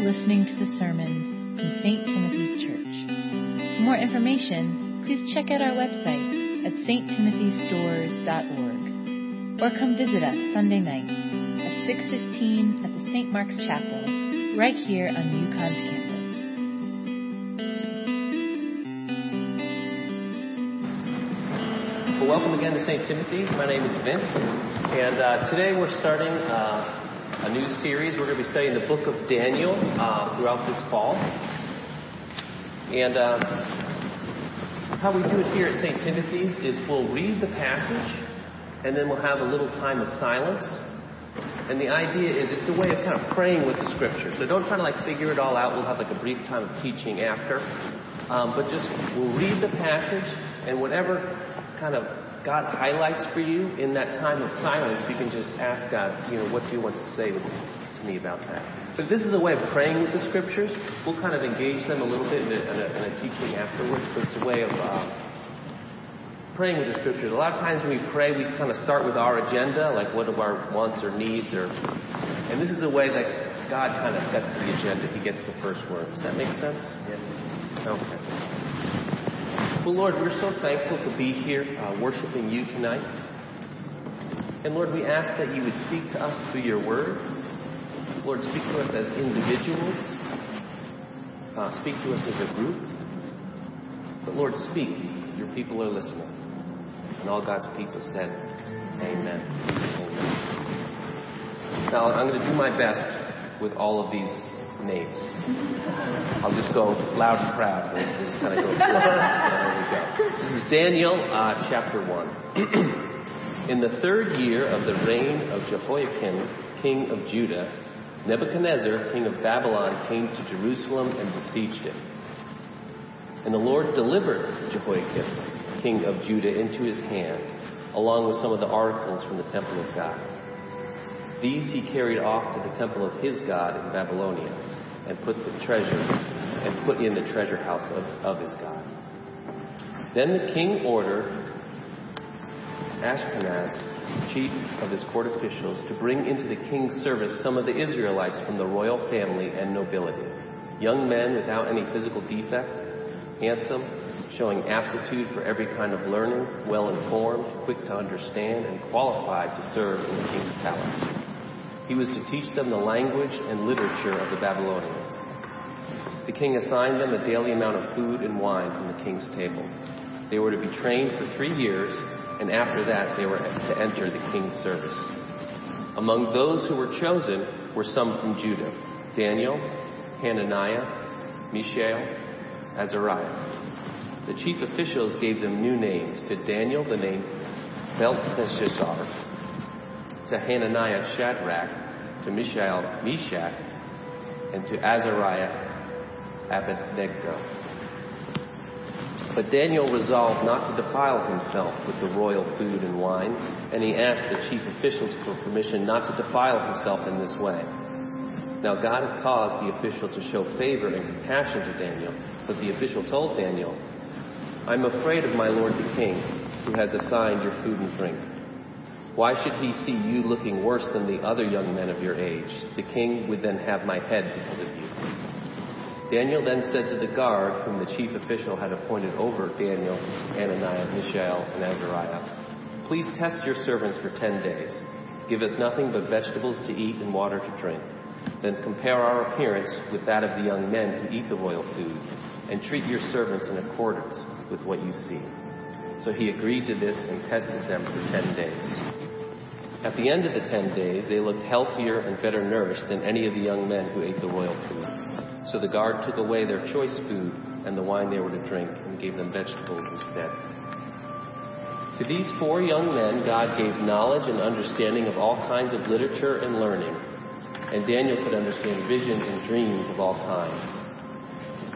listening to the sermons from St. Timothy's Church. For more information, please check out our website at sttimothystorrs.org or come visit us Sunday nights at 6:15 at the St. Mark's Chapel right here on UConn's campus. Welcome again to St. Timothy's. My name is Vince, and uh, today we're starting uh, a new series. We're going to be studying the book of Daniel uh, throughout this fall. And uh, how we do it here at St. Timothy's is we'll read the passage, and then we'll have a little time of silence. And the idea is it's a way of kind of praying with the scripture. So don't try to like figure it all out. We'll have like a brief time of teaching after. Um, but just we'll read the passage, and whatever kind of God highlights for you in that time of silence, you can just ask God, you know, what do you want to say to, to me about that? But this is a way of praying with the scriptures. We'll kind of engage them a little bit in a, in a, in a teaching afterwards, but it's a way of uh, praying with the scriptures. A lot of times when we pray, we kind of start with our agenda, like what are our wants or needs, or, and this is a way that God kind of sets the agenda. He gets the first word. Does that make sense? Yeah. Okay. Well, Lord, we're so thankful to be here uh, worshiping you tonight. And Lord, we ask that you would speak to us through your word. Lord, speak to us as individuals. Uh, speak to us as a group. But Lord, speak. Your people are listening. And all God's people said, Amen. Amen. Now, I'm going to do my best with all of these names. I'll just go loud and proud. We'll just kind of go. there we go. This is Daniel, uh, chapter one. In the third year of the reign of Jehoiakim, king of Judah, Nebuchadnezzar, king of Babylon, came to Jerusalem and besieged it. And the Lord delivered Jehoiakim, king of Judah, into his hand, along with some of the articles from the temple of God. These he carried off to the temple of his God in Babylonia and put the treasure and put in the treasure house of, of his God. Then the king ordered Ashpenaz, chief of his court officials, to bring into the king's service some of the Israelites from the royal family and nobility, young men without any physical defect, handsome, showing aptitude for every kind of learning, well informed, quick to understand, and qualified to serve in the king's palace. He was to teach them the language and literature of the Babylonians. The king assigned them a daily amount of food and wine from the king's table. They were to be trained for three years, and after that they were to enter the king's service. Among those who were chosen were some from Judah Daniel, Hananiah, Mishael, Azariah. The chief officials gave them new names. To Daniel, the name Belteshazzar to Hananiah Shadrach, to Mishael Meshach, and to Azariah Abednego. But Daniel resolved not to defile himself with the royal food and wine, and he asked the chief officials for permission not to defile himself in this way. Now God had caused the official to show favor and compassion to Daniel, but the official told Daniel, I'm afraid of my lord the king, who has assigned your food and drink. Why should he see you looking worse than the other young men of your age? The king would then have my head because of you. Daniel then said to the guard, whom the chief official had appointed over Daniel, Ananiah, Mishael, and Azariah, Please test your servants for ten days. Give us nothing but vegetables to eat and water to drink. Then compare our appearance with that of the young men who eat the royal food, and treat your servants in accordance with what you see. So he agreed to this and tested them for ten days. At the end of the ten days, they looked healthier and better nourished than any of the young men who ate the royal food. So the guard took away their choice food and the wine they were to drink and gave them vegetables instead. To these four young men, God gave knowledge and understanding of all kinds of literature and learning, and Daniel could understand visions and dreams of all kinds.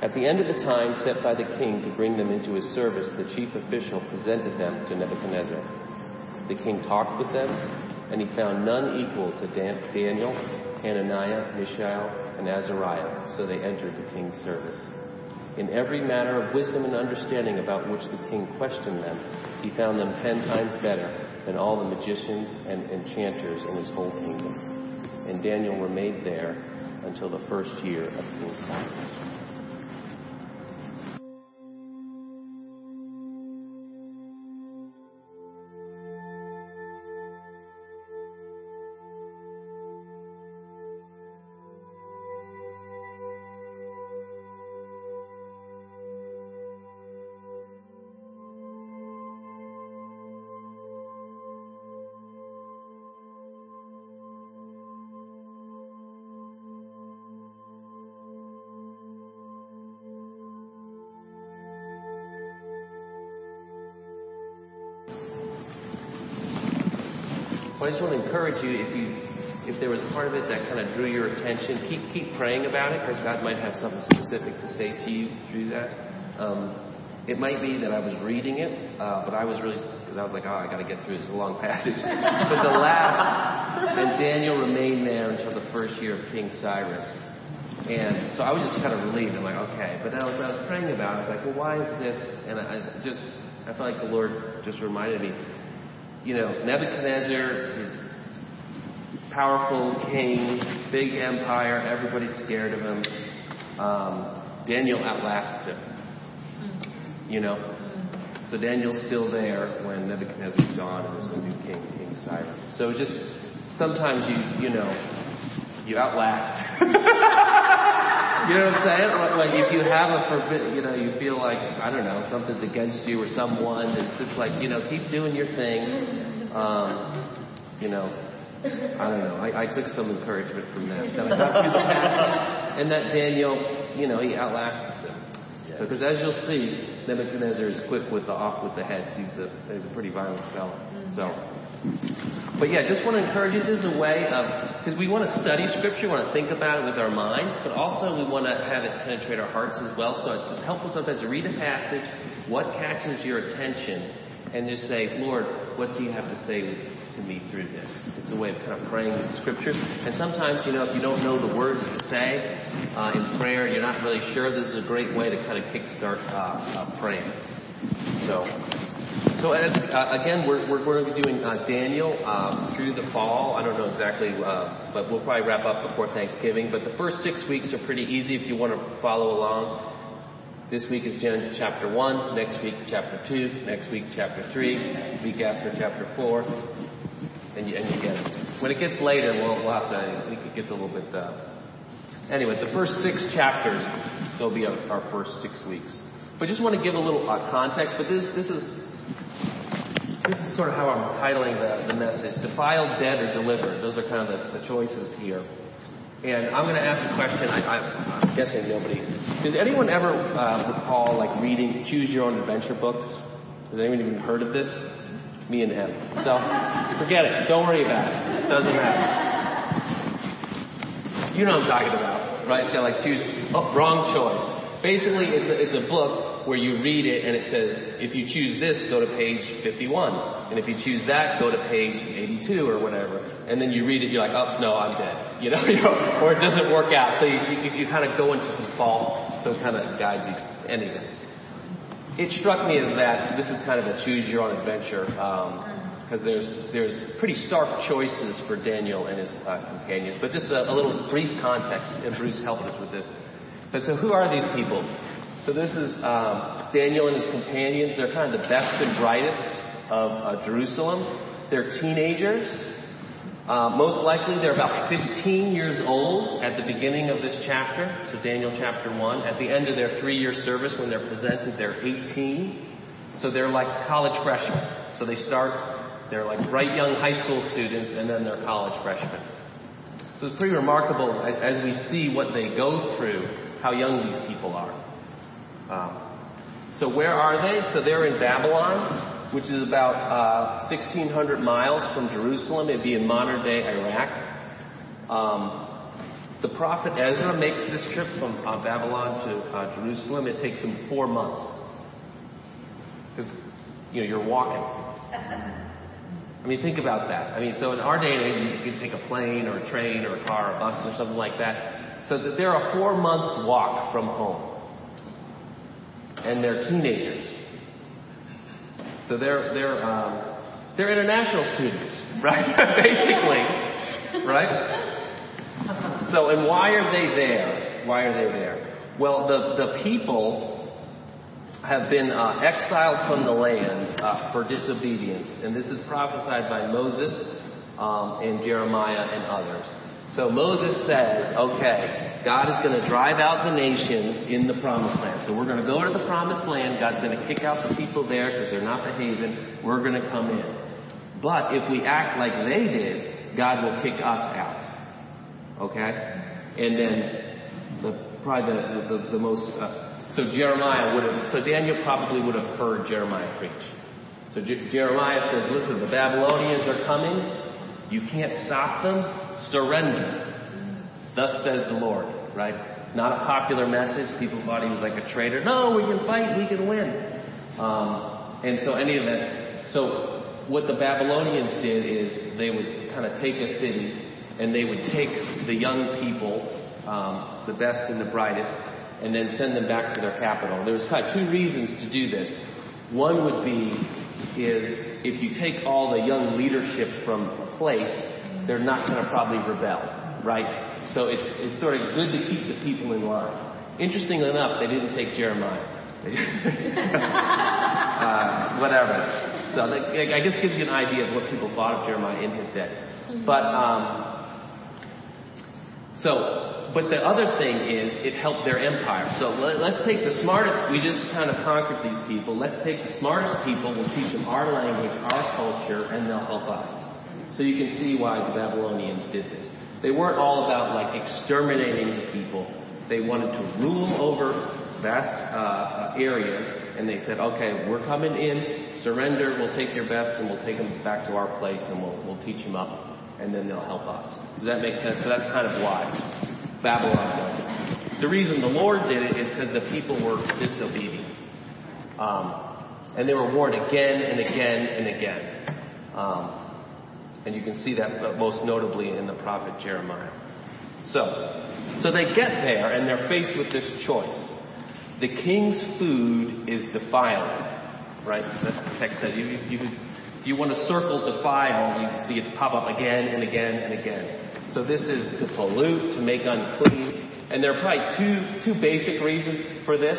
At the end of the time set by the king to bring them into his service, the chief official presented them to Nebuchadnezzar. The king talked with them, and he found none equal to Dan- Daniel, Hananiah, Mishael, and Azariah, so they entered the king's service. In every matter of wisdom and understanding about which the king questioned them, he found them ten times better than all the magicians and enchanters in his whole kingdom. And Daniel remained there until the first year of King Cyrus. Encourage you if you if there was a part of it that kind of drew your attention, keep keep praying about it because God might have something specific to say to you through that. Um, it might be that I was reading it, uh, but I was really because I was like, oh, I got to get through this long passage. but the last, and Daniel remained there until the first year of King Cyrus. And so I was just kind of relieved. I'm like, okay. But then I was, I was praying about it. I was like, well, why is this? And I, I just, I felt like the Lord just reminded me, you know, Nebuchadnezzar is powerful king, big empire, everybody's scared of him. Um, Daniel outlasts him. You know? So Daniel's still there when Nebuchadnezzar's gone and there's a new king, King Cyrus. So just sometimes you, you know, you outlast. you know what I'm saying? Like, if you have a forbid, you know, you feel like I don't know something's against you or someone. It's just like you know, keep doing your thing. Um, you know, I don't know. I, I took some encouragement from that. That I got through the passage, and that Daniel, you know, he outlasts him. So, because as you'll see, Nebuchadnezzar is quick with the off with the heads. He's a he's a pretty violent fellow. Mm-hmm. So. But yeah, just want to encourage you. This is a way of because we want to study Scripture, we want to think about it with our minds, but also we want to have it penetrate our hearts as well. So it's helpful sometimes to read a passage, what catches your attention, and just say, Lord, what do you have to say to me through this? It's a way of kind of praying with Scripture. And sometimes, you know, if you don't know the words to say uh, in prayer, you're not really sure. This is a great way to kind of kickstart uh, uh, praying. So. So as, uh, again, we're, we're, going to be doing uh, Daniel uh, through the fall. I don't know exactly, uh, but we'll probably wrap up before Thanksgiving. But the first six weeks are pretty easy if you want to follow along. This week is Genesis chapter 1, next week chapter 2, next week chapter 3, week after chapter 4, and you, and you get it. When it gets later, we'll, we'll have to, I think it gets a little bit... Uh, anyway, the first six chapters, will be our, our first six weeks. But just want to give a little uh, context, but this, this is this is sort of how I'm titling the, the message Defiled, Dead, or Delivered. Those are kind of the, the choices here. And I'm going to ask a question. I, I'm guessing nobody. Does anyone ever uh, recall like reading Choose Your Own Adventure books? Has anyone even heard of this? Me and him. So forget it. Don't worry about it. It doesn't matter. You know what I'm talking about, right? It's got like choose. Oh, wrong choice. Basically, it's a, it's a book where you read it and it says, if you choose this, go to page 51. And if you choose that, go to page 82 or whatever. And then you read it, you're like, oh, no, I'm dead. You know, you know or it doesn't work out. So you, you, you kind of go into some fault, so it kind of guides you. Anyway. It struck me as that this is kind of a choose your own adventure. because there's there's pretty stark choices for Daniel and his uh, companions. But just a, a little brief context, and Bruce helped us with this. But so, who are these people? So this is um, Daniel and his companions. They're kind of the best and brightest of uh, Jerusalem. They're teenagers. Uh, most likely, they're about 15 years old at the beginning of this chapter. So Daniel chapter one. At the end of their three-year service, when they're presented, they're 18. So they're like college freshmen. So they start. They're like bright young high school students, and then they're college freshmen. So it's pretty remarkable as, as we see what they go through, how young these people are. Um, so where are they? So they're in Babylon, which is about uh, 1,600 miles from Jerusalem. It'd be in modern day Iraq. Um, the prophet Ezra makes this trip from uh, Babylon to uh, Jerusalem. It takes him four months because you know you're walking. I mean, think about that. I mean, so in our day and age, you can take a plane or a train or a car or a bus or something like that. So that they're a four months walk from home and they're teenagers. So they're they're um, they're international students, right? Basically, right? so, and why are they there? Why are they there? Well, the, the people have been uh, exiled from the land uh, for disobedience, and this is prophesied by Moses um, and Jeremiah and others. So Moses says, okay, God is going to drive out the nations in the promised land. So we're going to go to the promised land. God's going to kick out the people there because they're not behaving. We're going to come in. But if we act like they did, God will kick us out. Okay? And then the, probably the, the, the most, uh, so Jeremiah would have, so Daniel probably would have heard Jeremiah preach. So Je- Jeremiah says, listen, the Babylonians are coming. You can't stop them surrender. Thus says the Lord, right? Not a popular message. People thought he was like a traitor. No, we can fight, we can win. Um, and so any that. So what the Babylonians did is they would kind of take a city and they would take the young people, um, the best and the brightest, and then send them back to their capital. There was kind of two reasons to do this. One would be is if you take all the young leadership from place, they're not going to probably rebel, right? So it's, it's sort of good to keep the people in line. Interestingly enough, they didn't take Jeremiah. uh, whatever. So that, I guess gives you an idea of what people thought of Jeremiah in his day. But um, so, but the other thing is it helped their empire. So let, us take the smartest. We just kind of conquered these people. Let's take the smartest people. We'll teach them our language, our culture, and they'll help us. So you can see why the Babylonians did this. They weren't all about like exterminating the people. They wanted to rule over vast uh, areas, and they said, "Okay, we're coming in. Surrender. We'll take your best, and we'll take them back to our place, and we'll we'll teach them up, and then they'll help us." Does that make sense? So that's kind of why Babylon does it. The reason the Lord did it is because the people were disobedient, um, and they were warned again and again and again. Um, and you can see that most notably in the prophet Jeremiah. So, so they get there and they're faced with this choice. The king's food is defiling, right? That's what the text says. You, you, you want to circle defile, you can see it pop up again and again and again. So this is to pollute, to make unclean. And there are probably two, two basic reasons for this.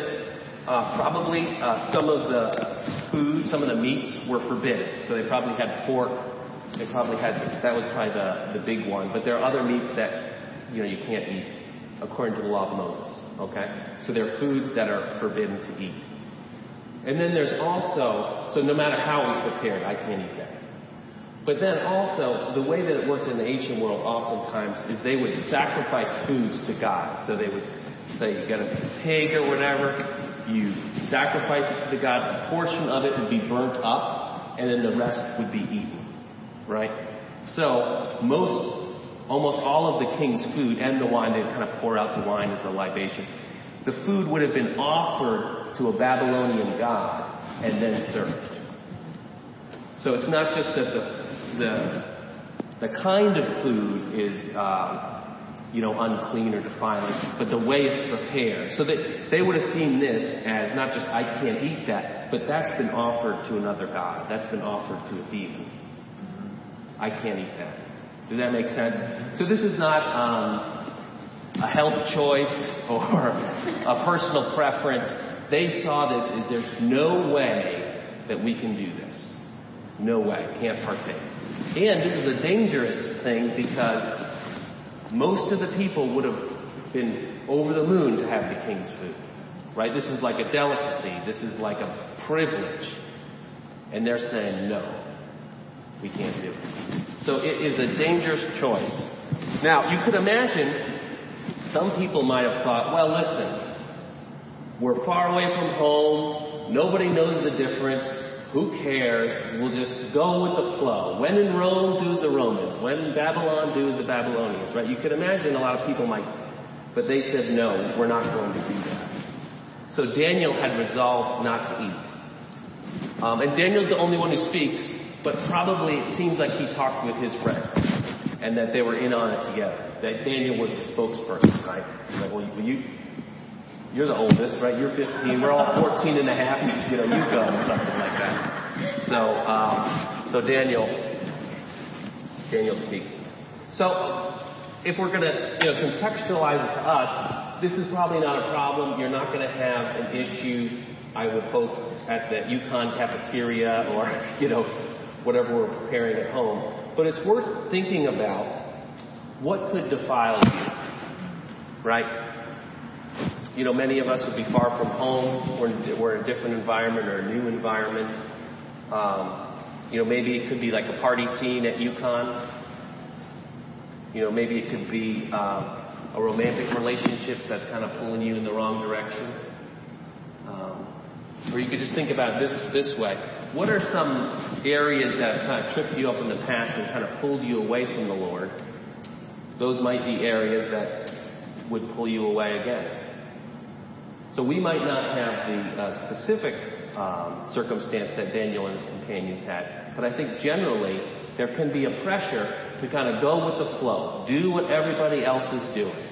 Uh, probably uh, some of the food, some of the meats were forbidden. So they probably had pork they probably had that was probably the, the big one. But there are other meats that you know you can't eat according to the law of Moses. Okay, so there are foods that are forbidden to eat. And then there's also so no matter how it was prepared, I can't eat that. But then also the way that it worked in the ancient world, oftentimes is they would sacrifice foods to God. So they would say you got a pig or whatever, you sacrifice it to the God. A portion of it would be burnt up, and then the rest would be eaten right? So most, almost all of the king's food and the wine, they kind of pour out the wine as a libation. The food would have been offered to a Babylonian god and then served. So it's not just that the the, the kind of food is uh, you know unclean or defiling, but the way it's prepared. So that they would have seen this as not just I can't eat that, but that's been offered to another god. That's been offered to a demon. I can't eat that. Does that make sense? So this is not um, a health choice or a personal preference. They saw this as there's no way that we can do this. No way. Can't partake. And this is a dangerous thing because most of the people would have been over the moon to have the king's food. Right? This is like a delicacy. This is like a privilege. And they're saying no. We can't do it. So it is a dangerous choice. Now, you could imagine some people might have thought, well, listen, we're far away from home. Nobody knows the difference. Who cares? We'll just go with the flow. When in Rome, do the Romans. When in Babylon, do the Babylonians, right? You could imagine a lot of people might, but they said, no, we're not going to do that. So Daniel had resolved not to eat. Um, and Daniel's the only one who speaks, but probably it seems like he talked with his friends and that they were in on it together. That Daniel was the spokesperson, right? He's like, well, you, you're the oldest, right? You're 15. We're all 14 and a half. You know, you go, or something like that. So, um, so Daniel, Daniel speaks. So, if we're going to, you know, contextualize it to us, this is probably not a problem. You're not going to have an issue, I would hope, at the UConn cafeteria or, you know, whatever we're preparing at home. But it's worth thinking about what could defile you, right? You know, many of us would be far from home. We're, we're in a different environment or a new environment. Um, you know, maybe it could be like a party scene at UConn. You know, maybe it could be uh, a romantic relationship that's kind of pulling you in the wrong direction. Um, or you could just think about this this way: What are some areas that have kind of tripped you up in the past and kind of pulled you away from the Lord? Those might be areas that would pull you away again. So we might not have the uh, specific um, circumstance that Daniel and his companions had, but I think generally there can be a pressure to kind of go with the flow, do what everybody else is doing.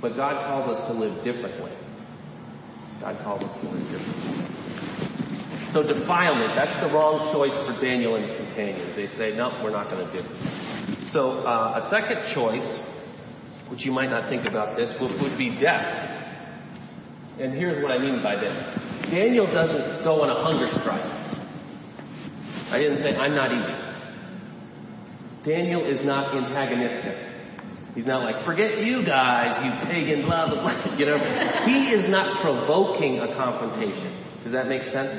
But God calls us to live differently. God calls us to live. So defilement, that's the wrong choice for Daniel and his companions. They say, no, we're not going to do it. So uh, a second choice, which you might not think about this, would be death. And here's what I mean by this. Daniel doesn't go on a hunger strike. I didn't say, I'm not eating. Daniel is not antagonistic. He's not like, forget you guys, you pagan, blah, blah, blah. You know, he is not provoking a confrontation. Does that make sense?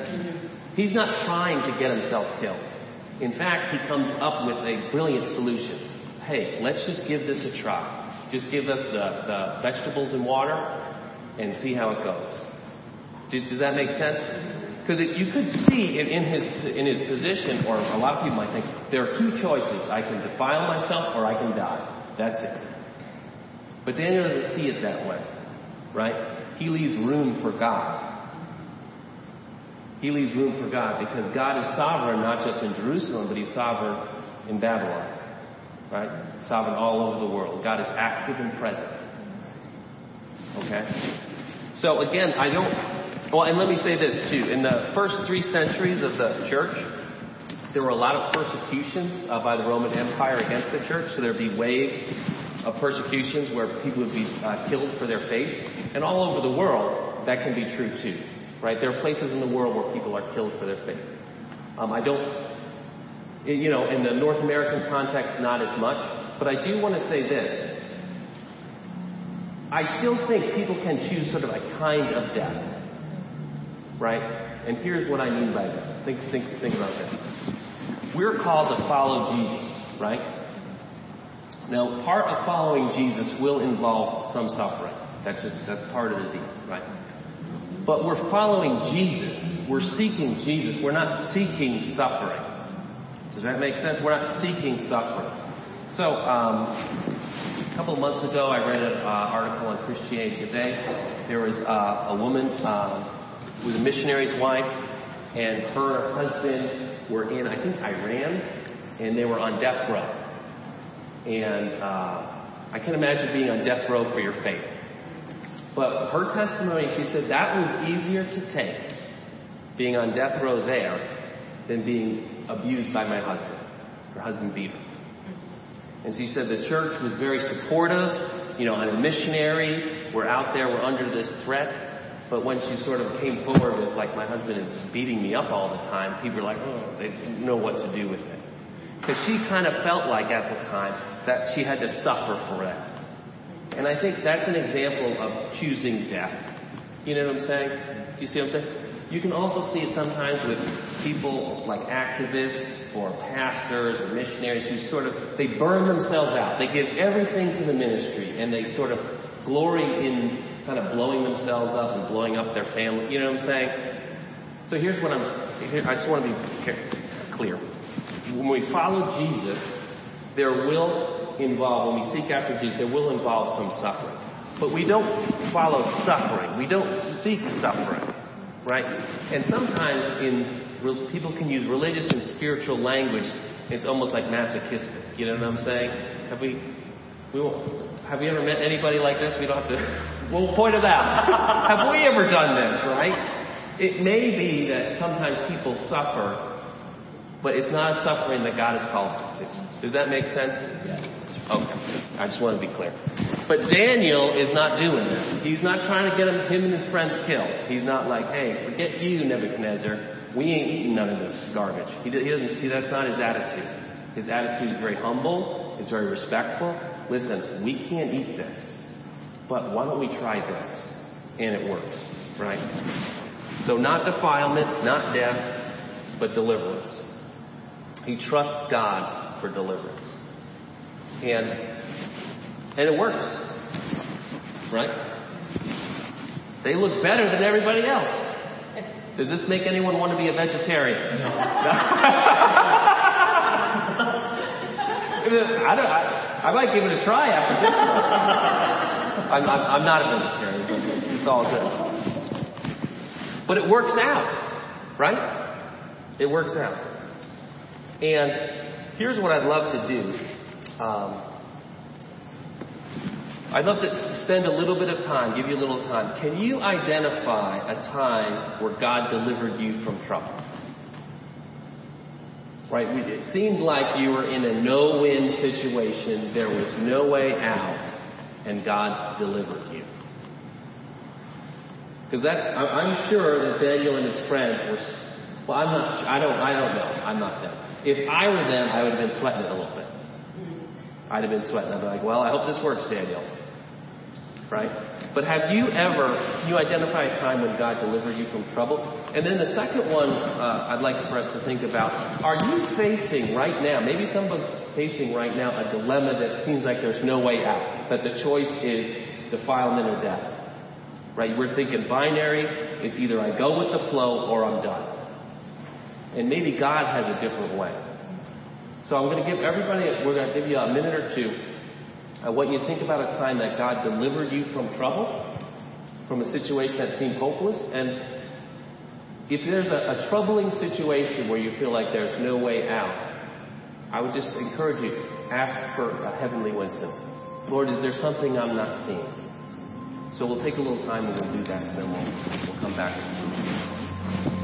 He's not trying to get himself killed. In fact, he comes up with a brilliant solution. Hey, let's just give this a try. Just give us the, the vegetables and water and see how it goes. Does, does that make sense? Because you could see in, in, his in his position, or a lot of people might think, there are two choices: I can defile myself, or I can die. That's it. But Daniel doesn't see it that way, right? He leaves room for God. He leaves room for God because God is sovereign not just in Jerusalem, but He's sovereign in Babylon, right? Sovereign all over the world. God is active and present. Okay? So again, I don't, well, and let me say this too. In the first three centuries of the church, there were a lot of persecutions uh, by the Roman Empire against the church. So there'd be waves of persecutions where people would be uh, killed for their faith. And all over the world, that can be true too. Right? There are places in the world where people are killed for their faith. Um, I don't, you know, in the North American context, not as much. But I do want to say this. I still think people can choose sort of a kind of death. Right? And here's what I mean by this. Think, think, think about this. We're called to follow Jesus, right? Now, part of following Jesus will involve some suffering. That's just, that's part of the deal, right? But we're following Jesus. We're seeking Jesus. We're not seeking suffering. Does that make sense? We're not seeking suffering. So, um, a couple of months ago, I read an uh, article on Christianity Today. There was uh, a woman uh, who was a missionary's wife, and her husband were in, I think, Iran, and they were on death row. And uh, I can imagine being on death row for your faith. But her testimony, she said that was easier to take, being on death row there, than being abused by my husband. Her husband beat her. And she said the church was very supportive. You know, I'm a missionary. We're out there. We're under this threat. But when she sort of came forward with, like, my husband is beating me up all the time, people were like, oh, they didn't know what to do with it. Because she kind of felt like at the time that she had to suffer for that. And I think that's an example of choosing death. You know what I'm saying? Do you see what I'm saying? You can also see it sometimes with people like activists or pastors or missionaries who sort of they burn themselves out. They give everything to the ministry and they sort of glory in kind of blowing themselves up and blowing up their family. You know what I'm saying? So here's what I'm. I just want to be clear. When we follow Jesus, there will involve when we seek after Jesus, there will involve some suffering. But we don't follow suffering. We don't seek suffering right? And sometimes in people can use religious and spiritual language. It's almost like masochistic. You know what I'm saying? Have we? We have we ever met anybody like this? We don't have to. We'll point it out. have we ever done this? Right? It may be that sometimes people suffer, but it's not a suffering that God has called them to. Does that make sense? Yes. Okay. I just want to be clear. But Daniel is not doing this. He's not trying to get him, him and his friends killed. He's not like, hey, forget you, Nebuchadnezzar. We ain't eating none of this garbage. He, he doesn't. He, that's not his attitude. His attitude is very humble. It's very respectful. Listen, we can't eat this, but why don't we try this? And it works, right? So not defilement, not death, but deliverance. He trusts God for deliverance. And and it works. Right? They look better than everybody else. Does this make anyone want to be a vegetarian? No. I, don't, I, I, might give it a try after this. I'm, I'm, I'm not a vegetarian, but it's all good. But it works out, right? It works out. And here's what I'd love to do. Um, I'd love to spend a little bit of time, give you a little time. Can you identify a time where God delivered you from trouble? Right? It seemed like you were in a no win situation. There was no way out, and God delivered you. Because that's, I'm sure that Daniel and his friends were, well, I'm not, I don't, I don't know. I'm not them. If I were them, I would have been sweating it a little bit. I'd have been sweating. I'd be like, well, I hope this works, Daniel right? But have you ever, you identify a time when God delivered you from trouble? And then the second one uh, I'd like for us to think about, are you facing right now, maybe someone's facing right now a dilemma that seems like there's no way out, that the choice is defilement or death. Right? We're thinking binary, it's either I go with the flow or I'm done. And maybe God has a different way. So I'm going to give everybody, we're going to give you a minute or two Uh, I want you to think about a time that God delivered you from trouble, from a situation that seemed hopeless. And if there's a, a troubling situation where you feel like there's no way out, I would just encourage you, ask for a heavenly wisdom. Lord, is there something I'm not seeing? So we'll take a little time and we'll do that, and then we'll, we'll come back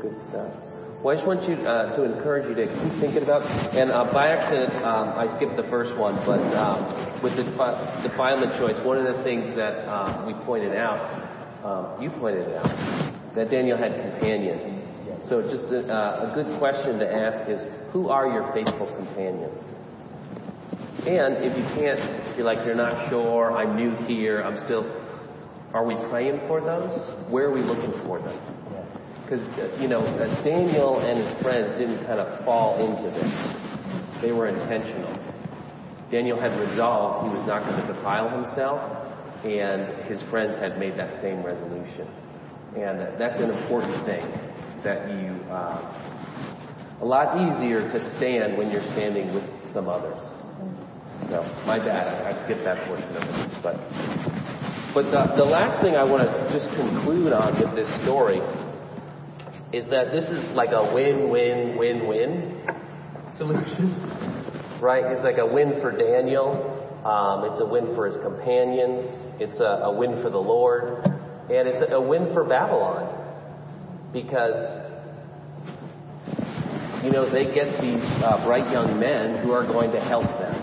good stuff. Well, I just want you uh, to encourage you to keep thinking about. And uh, by accident, um, I skipped the first one, but um, with the defilement choice, one of the things that uh, we pointed out, um, you pointed out, that Daniel had companions. So just a, uh, a good question to ask is, who are your faithful companions? And if you can't, if you're like you're not sure, I'm new here, I'm still. Are we praying for those? Where are we looking for them? Because, uh, you know, Daniel and his friends didn't kind of fall into this. They were intentional. Daniel had resolved he was not going to defile himself, and his friends had made that same resolution. And that's an important thing that you, uh, a lot easier to stand when you're standing with some others. So, my bad, I, I skipped that portion of it. But, but the, the last thing I want to just conclude on with this story is that this is like a win-win-win-win solution, right? It's like a win for Daniel. Um, it's a win for his companions. It's a, a win for the Lord. And it's a, a win for Babylon because, you know, they get these uh, bright young men who are going to help them.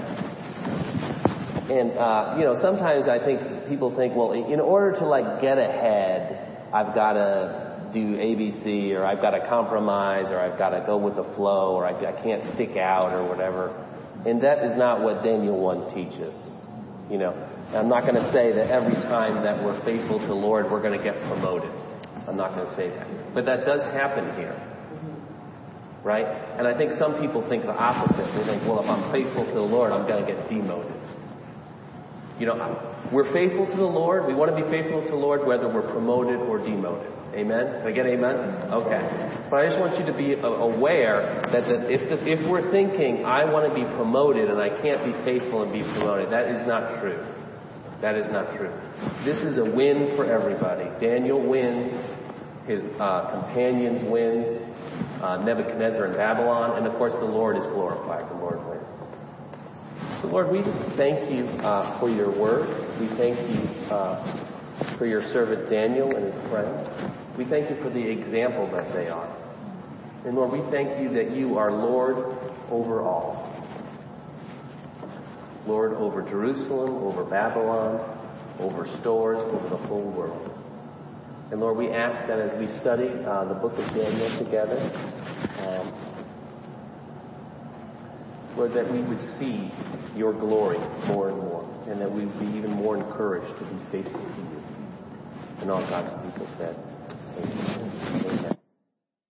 And, uh, you know, sometimes I think people think, well, in order to like get ahead, I've got to do ABC or I've got to compromise or I've got to go with the flow or I, I can't stick out or whatever. And that is not what Daniel 1 teaches. You know, I'm not going to say that every time that we're faithful to the Lord, we're going to get promoted. I'm not going to say that. But that does happen here. Right? And I think some people think the opposite. They think, well, if I'm faithful to the Lord, I'm going to get demoted. You know, we're faithful to the Lord. We want to be faithful to the Lord whether we're promoted or demoted. Amen? Can I get amen? Okay. But I just want you to be aware that, that if, the, if we're thinking, I want to be promoted and I can't be faithful and be promoted, that is not true. That is not true. This is a win for everybody. Daniel wins. His uh, companions wins. Uh, Nebuchadnezzar in Babylon. And of course, the Lord is glorified. The Lord wins. So, Lord, we just thank you uh, for your word. We thank you uh, for your servant Daniel and his friends. We thank you for the example that they are. And Lord, we thank you that you are Lord over all. Lord, over Jerusalem, over Babylon, over Storrs, over the whole world. And Lord, we ask that as we study uh, the book of Daniel together, um, Lord, that we would see your glory more and more, and that we would be even more encouraged to be faithful to you. And all God's people said, どうぞ。